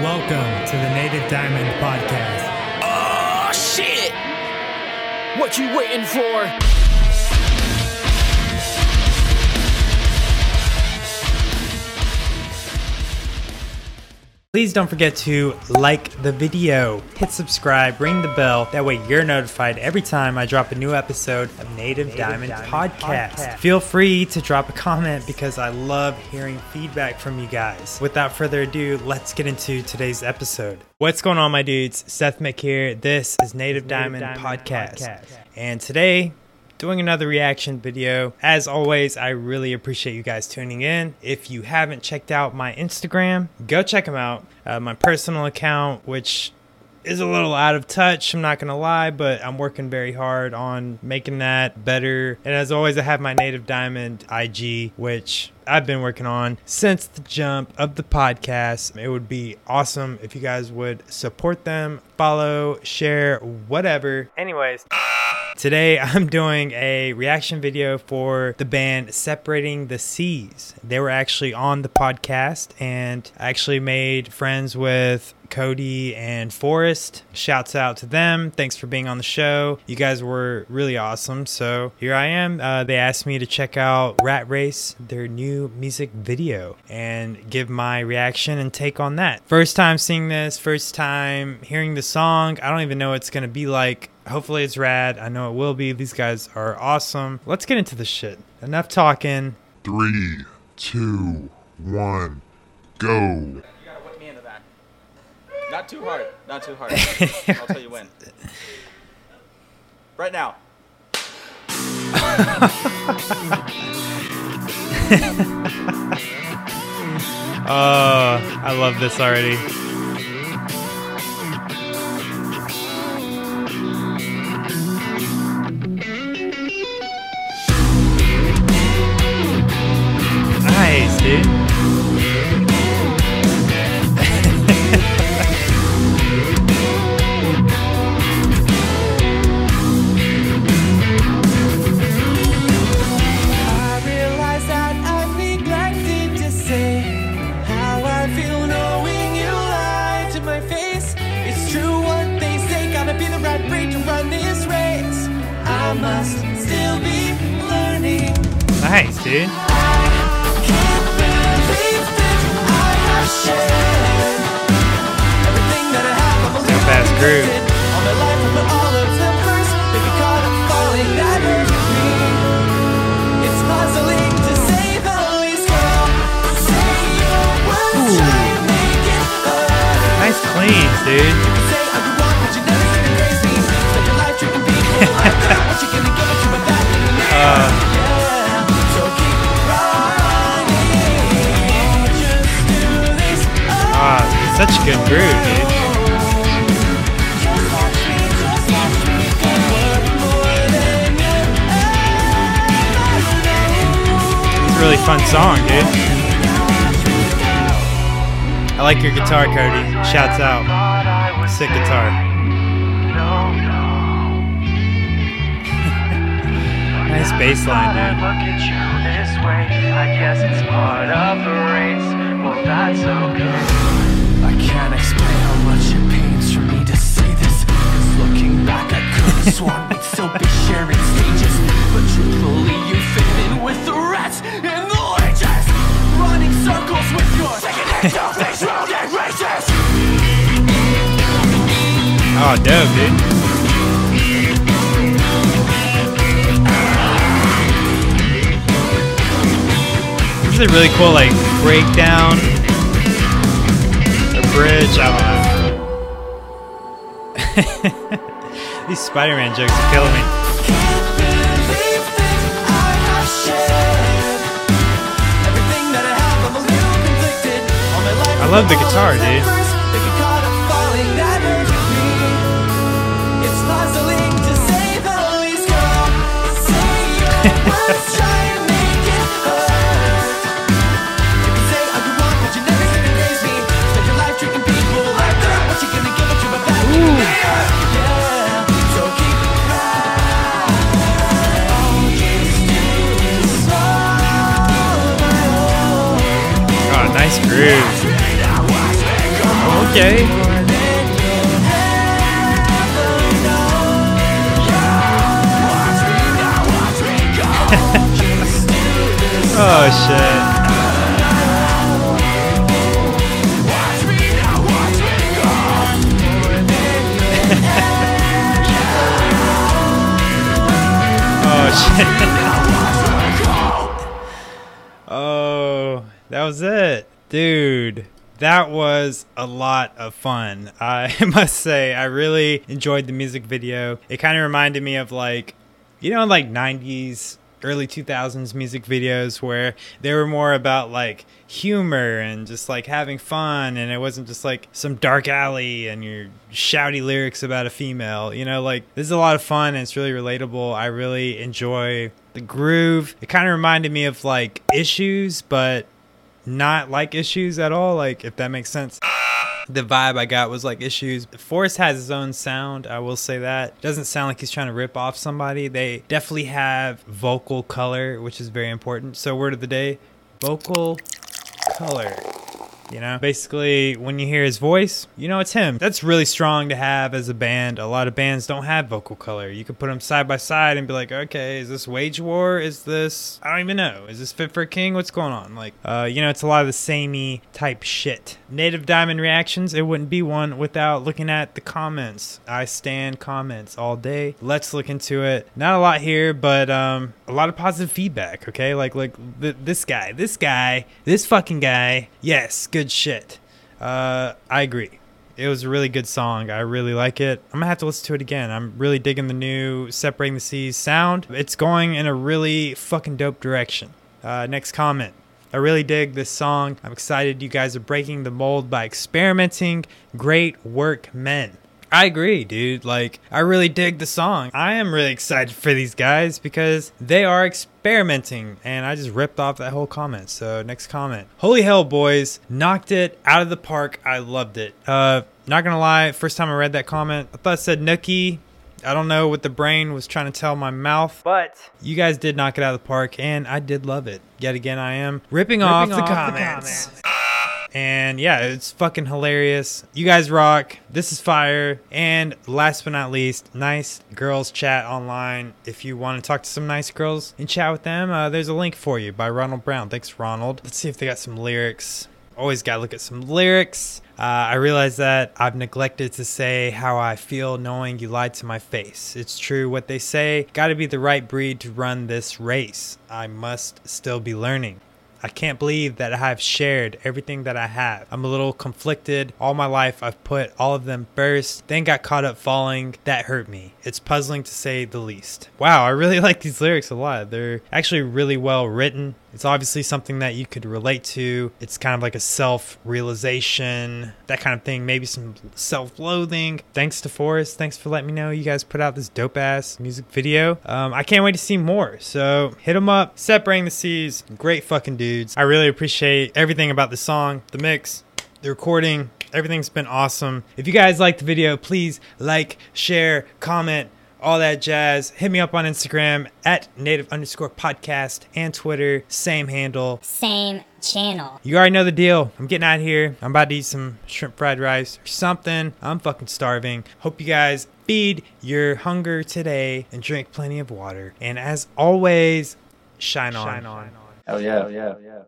Welcome to the Native Diamond Podcast. Oh shit! What you waiting for? Please don't forget to like the video, hit subscribe, ring the bell. That way you're notified every time I drop a new episode of Native, Diamond, Podcast. Feel free to drop a comment because I love hearing feedback from you guys. Without further ado, let's get into today's episode. What's going on, my dudes? Seth Mick here. This is Native, Diamond, Podcast. And today, doing another reaction video. As always, I really appreciate you guys tuning in. If you haven't checked out my Instagram, go check them out. Uh, my personal account, which is a little out of touch, I'm not gonna lie, but I'm working very hard on making that better. And as always, I have my Native Diamond IG, which I've been working on since the jump of the podcast. It would be awesome if you guys would support them, follow, share, whatever. Anyways, Today, I'm doing a reaction video for the band Separating the Seas. They were actually on the podcast and I actually made friends with Cody and Forrest. Shouts out to them. Thanks for being on the show. You guys were really awesome. So here I am. Uh, they asked me to check out Rat Race, their new music video, and give my reaction and take on that. First time seeing this, first time hearing the song. I don't even know what it's going to be like. Hopefully it's rad. I know it will be. These guys are awesome. Let's get into the shit. Enough talking. Three, two, one, go. You gotta whip me into that. Not too hard. Not too hard. I'll tell you when. Right now. Oh, I love this already. Must still be learning. Nice, dude. Can't believe that ever know. It's really fun song, dude. I like your guitar, Cody. Shouts out. Sick guitar. nice bass line, dude. I guess it's part of the race. Well, that's okay. I can't explain how much it pains for me to say this. Cause looking back, I could've sworn we'd still be sharing stages. But truthfully, you fit in with the rats and the leeches. Running circles with your second hand face round and racist. Oh, dope, dude. This is a really cool, like, breakdown. Bridge, I. These Spider Man jokes are killing me. Can't believe that I have shared everything that I have. I'm a little conflicted. All my life, I love the guitar, dude. oh shit. oh shit. oh, that was it. Dude, that was a lot of fun. I must say, I really enjoyed the music video. It kind of reminded me of like, you know, like 90s, early 2000s music videos where they were more about like humor and just like having fun and it wasn't just like some dark alley and your shouty lyrics about a female you know? Like this is a lot of fun and it's really relatable. I really enjoy the groove. It kind of reminded me of like issues but not like issues at all like if that makes sense the vibe I got was like issues. Forrest has his own sound, I will say that. Doesn't sound like he's trying to rip off somebody. They definitely have vocal color, which is very important. So, word of the day vocal color. You know, basically, when you hear his voice, you know it's him. That's really strong to have as a band. A lot of bands don't have vocal color. You could put them side by side and be like, okay, is this Wage War? Is this, I don't even know. Is this Fit for a King? What's going on? Like, uh, you know, it's a lot of the samey type shit. Native Diamond reactions, it wouldn't be one without looking at the comments. I stand comments all day. Let's look into it. Not a lot here, but um, a lot of positive feedback. Okay, like like th- this guy, this guy, this fucking guy. Yes, good shit. Uh, I agree. It was a really good song. I really like it. I'm gonna have to listen to it again. I'm really digging the new Separating the Seas sound. It's going in a really fucking dope direction. Uh, next comment. I really dig this song. I'm excited you guys are breaking the mold by experimenting. Great work, men. I agree, dude. Like, I really dig the song. I am really excited for these guys because they are experimenting, and I just ripped off that whole comment. So, next comment. Holy hell, boys. Knocked it out of the park. I loved it. Uh, not gonna lie, first time I read that comment, I thought it said Nookie. I don't know what the brain was trying to tell my mouth, but you guys did knock it out of the park, and I did love it. Yet again, I am ripping, off, the, comments. And yeah, it's fucking hilarious. You guys rock. This is fire. And last but not least, nice girls chat online. If you want to talk to some nice girls and chat with them, uh, there's a link for you by Ronald Brown. Thanks, Ronald. Let's see if they got some lyrics. Always got to look at some lyrics. Uh, I realize that I've neglected to say how I feel knowing you lied to my face. It's true what they say. Gotta be the right breed to run this race. I must still be learning. I can't believe that I have shared everything that I have. I'm a little conflicted. All my life, I've put all of them first, then got caught up falling. That hurt me. It's puzzling to say the least. Wow, I really like these lyrics a lot. They're actually really well written. It's obviously something that you could relate to. It's kind of like a self realization, that kind of thing. Maybe some self loathing. Thanks to Forrest. Thanks for letting me know you guys put out this dope ass music video. Um, I can't wait to see more. So hit them up. Separating the Seas. Great fucking dudes. I really appreciate everything about the song, the mix, the recording. Everything's been awesome. If you guys liked the video, please like, share, comment, all that jazz. Hit me up on Instagram at native underscore podcast and Twitter, same handle. Same channel. You already know the deal. I'm getting out of here. I'm about to eat some shrimp fried rice or something. I'm fucking starving. Hope you guys feed your hunger today and drink plenty of water. And as always, shine on. Shine on. Hell yeah. Hell yeah.